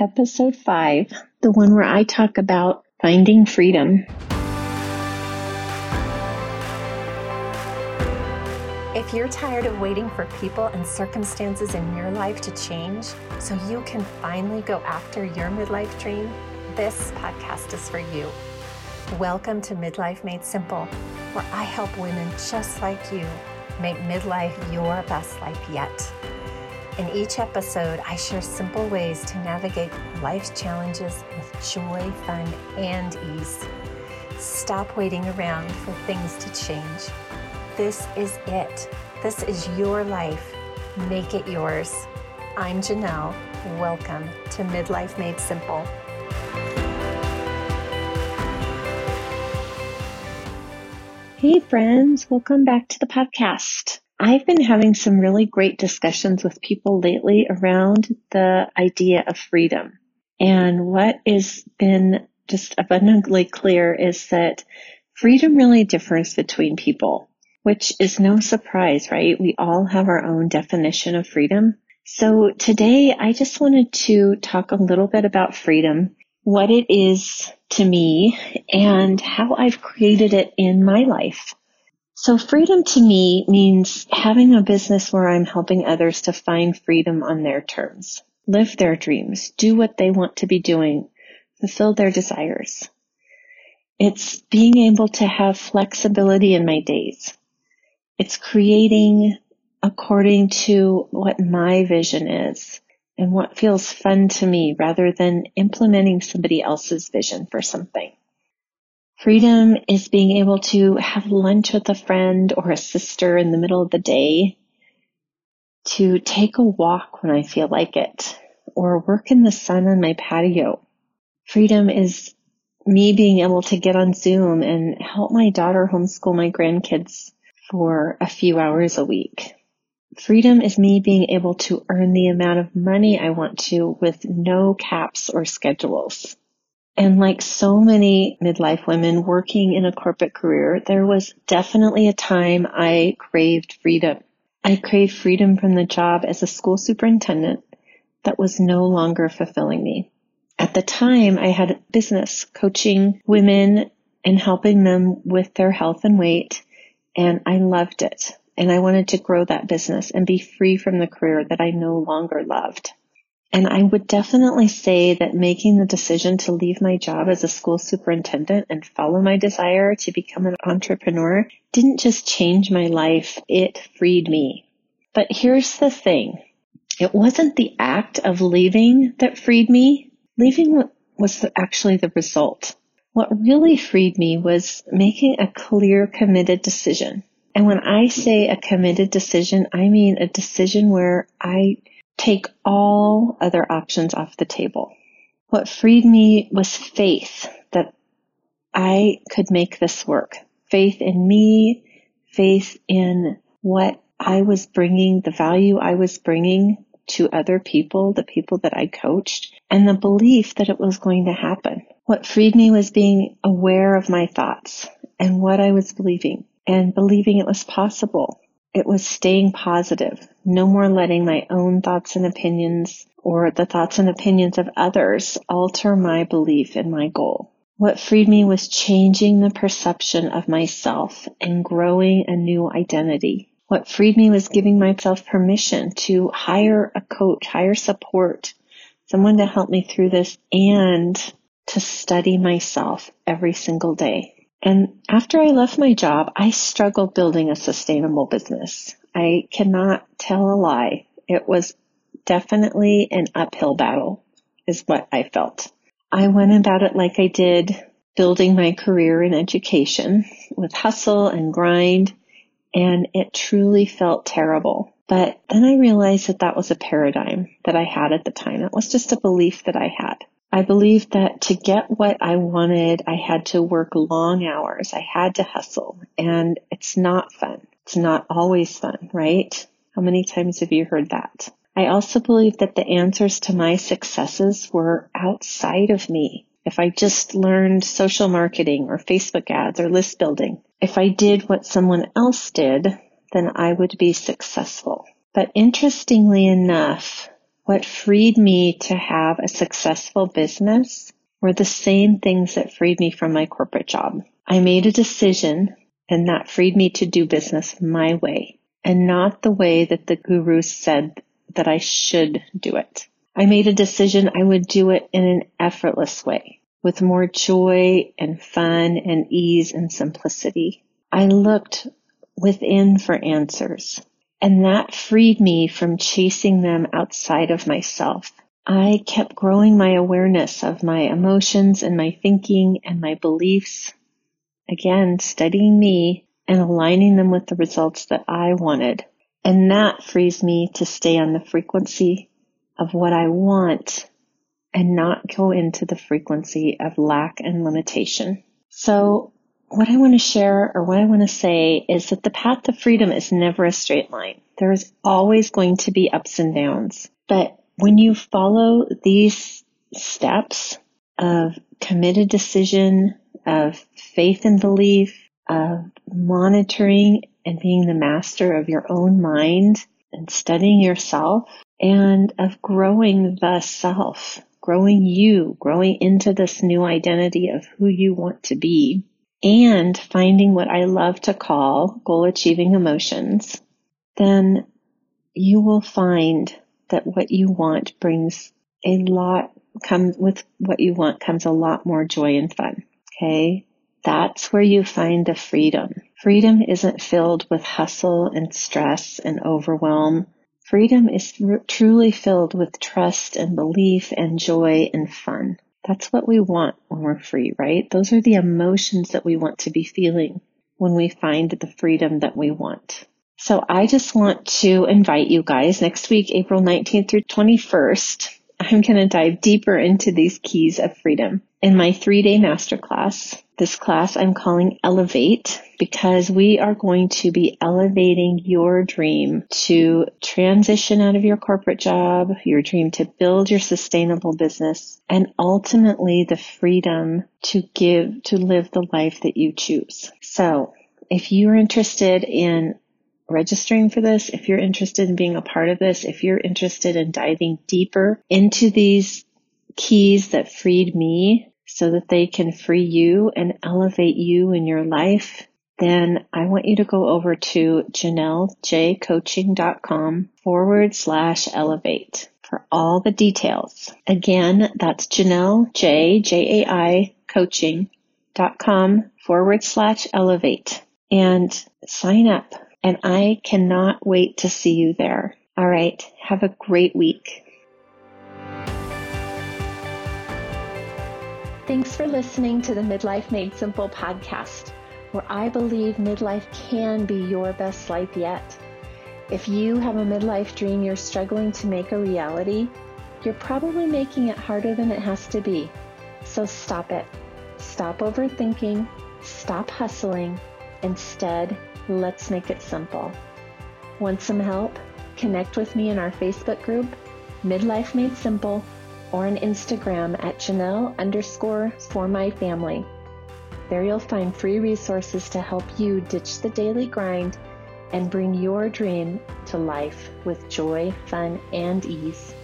episode five, the one where I talk about finding freedom. If you're tired of waiting for people and circumstances in your life to change so you can finally go after your midlife dream, this podcast is for you. Welcome to Midlife Made Simple, where I help women just like you make midlife your best life yet. In each episode, I share simple ways to navigate life's challenges with joy, fun, and ease. Stop waiting around for things to change. This is it. This is your life. Make it yours. I'm Janelle. Welcome to Midlife Made Simple. Hey, friends, welcome back to the podcast. I've been having some really great discussions with people lately around the idea of freedom. And what has been just abundantly clear is that freedom really differs between people, which is no surprise, right? We all have our own definition of freedom. So today I just wanted to talk a little bit about freedom, what it is to me, and how I've created it in my life. So freedom to me means having a business where I'm helping others to find freedom on their terms, live their dreams, do what they want to be doing, fulfill their desires. It's being able to have flexibility in my days. It's creating according to what my vision is and what feels fun to me rather than implementing somebody else's vision for something. Freedom is being able to have lunch with a friend or a sister in the middle of the day, to take a walk when I feel like it, or work in the sun on my patio. Freedom is me being able to get on Zoom and help my daughter homeschool my grandkids for a few hours a week. Freedom is me being able to earn the amount of money I want to with no caps or schedules. And like so many midlife women working in a corporate career, there was definitely a time I craved freedom. I craved freedom from the job as a school superintendent that was no longer fulfilling me. At the time, I had a business coaching women and helping them with their health and weight, and I loved it. And I wanted to grow that business and be free from the career that I no longer loved. And I would definitely say that making the decision to leave my job as a school superintendent and follow my desire to become an entrepreneur didn't just change my life, it freed me. But here's the thing. It wasn't the act of leaving that freed me. Leaving was actually the result. What really freed me was making a clear, committed decision. And when I say a committed decision, I mean a decision where I take all other options off the table. What freed me was faith that I could make this work. Faith in me, faith in what I was bringing, the value I was bringing to other people, the people that I coached, and the belief that it was going to happen. What freed me was being aware of my thoughts and what I was believing and believing it was possible it was staying positive, no more letting my own thoughts and opinions or the thoughts and opinions of others alter my belief in my goal. What freed me was changing the perception of myself and growing a new identity. What freed me was giving myself permission to hire a coach, hire support, someone to help me through this and to study myself every single day. And after I left my job, I struggled building a sustainable business. I cannot tell a lie. It was definitely an uphill battle is what I felt. I went about it like I did building my career in education with hustle and grind and it truly felt terrible. But then I realized that that was a paradigm that I had at the time. It was just a belief that I had. I believed that to get what I wanted, I had to work long hours. I had to hustle and it's not fun. It's not always fun, right? How many times have you heard that? I also believed that the answers to my successes were outside of me. If I just learned social marketing or Facebook ads or list building, if I did what someone else did, then I would be successful. But interestingly enough, what freed me to have a successful business were the same things that freed me from my corporate job. I made a decision and that freed me to do business my way and not the way that the guru said that I should do it. I made a decision I would do it in an effortless way with more joy and fun and ease and simplicity. I looked within for answers and that freed me from chasing them outside of myself. I kept growing my awareness of my emotions and my thinking and my beliefs. Again, studying me and aligning them with the results that I wanted. And that frees me to stay on the frequency of what I want and not go into the frequency of lack and limitation. So what I want to share or what I want to say is that the path to freedom is never a straight line. There is always going to be ups and downs. But when you follow these steps of committed decision, of faith and belief, of monitoring and being the master of your own mind and studying yourself and of growing the self, growing you, growing into this new identity of who you want to be and finding what I love to call goal achieving emotions, then you will find that what you want brings a lot comes with what you want comes a lot more joy and fun. Okay. That's where you find the freedom. Freedom isn't filled with hustle and stress and overwhelm. Freedom is r- truly filled with trust and belief and joy and fun. That's what we want when we're free, right? Those are the emotions that we want to be feeling when we find the freedom that we want. So I just want to invite you guys next week, April 19th through 21st. I'm going to dive deeper into these keys of freedom in my three day masterclass. This class I'm calling Elevate because we are going to be elevating your dream to transition out of your corporate job, your dream to build your sustainable business, and ultimately the freedom to give, to live the life that you choose. So if you're interested in registering for this, if you're interested in being a part of this, if you're interested in diving deeper into these keys that freed me so that they can free you and elevate you in your life, then I want you to go over to janellejcoaching.com forward slash elevate for all the details. Again, that's Janelle, J, J-A-I, coaching.com forward slash elevate and sign up. And I cannot wait to see you there. All right. Have a great week. Thanks for listening to the Midlife Made Simple podcast, where I believe midlife can be your best life yet. If you have a midlife dream you're struggling to make a reality, you're probably making it harder than it has to be. So stop it. Stop overthinking. Stop hustling. Instead, let's make it simple. Want some help? Connect with me in our Facebook group, Midlife Made Simple or on Instagram at Janelle underscore for my family. There you'll find free resources to help you ditch the daily grind and bring your dream to life with joy, fun, and ease.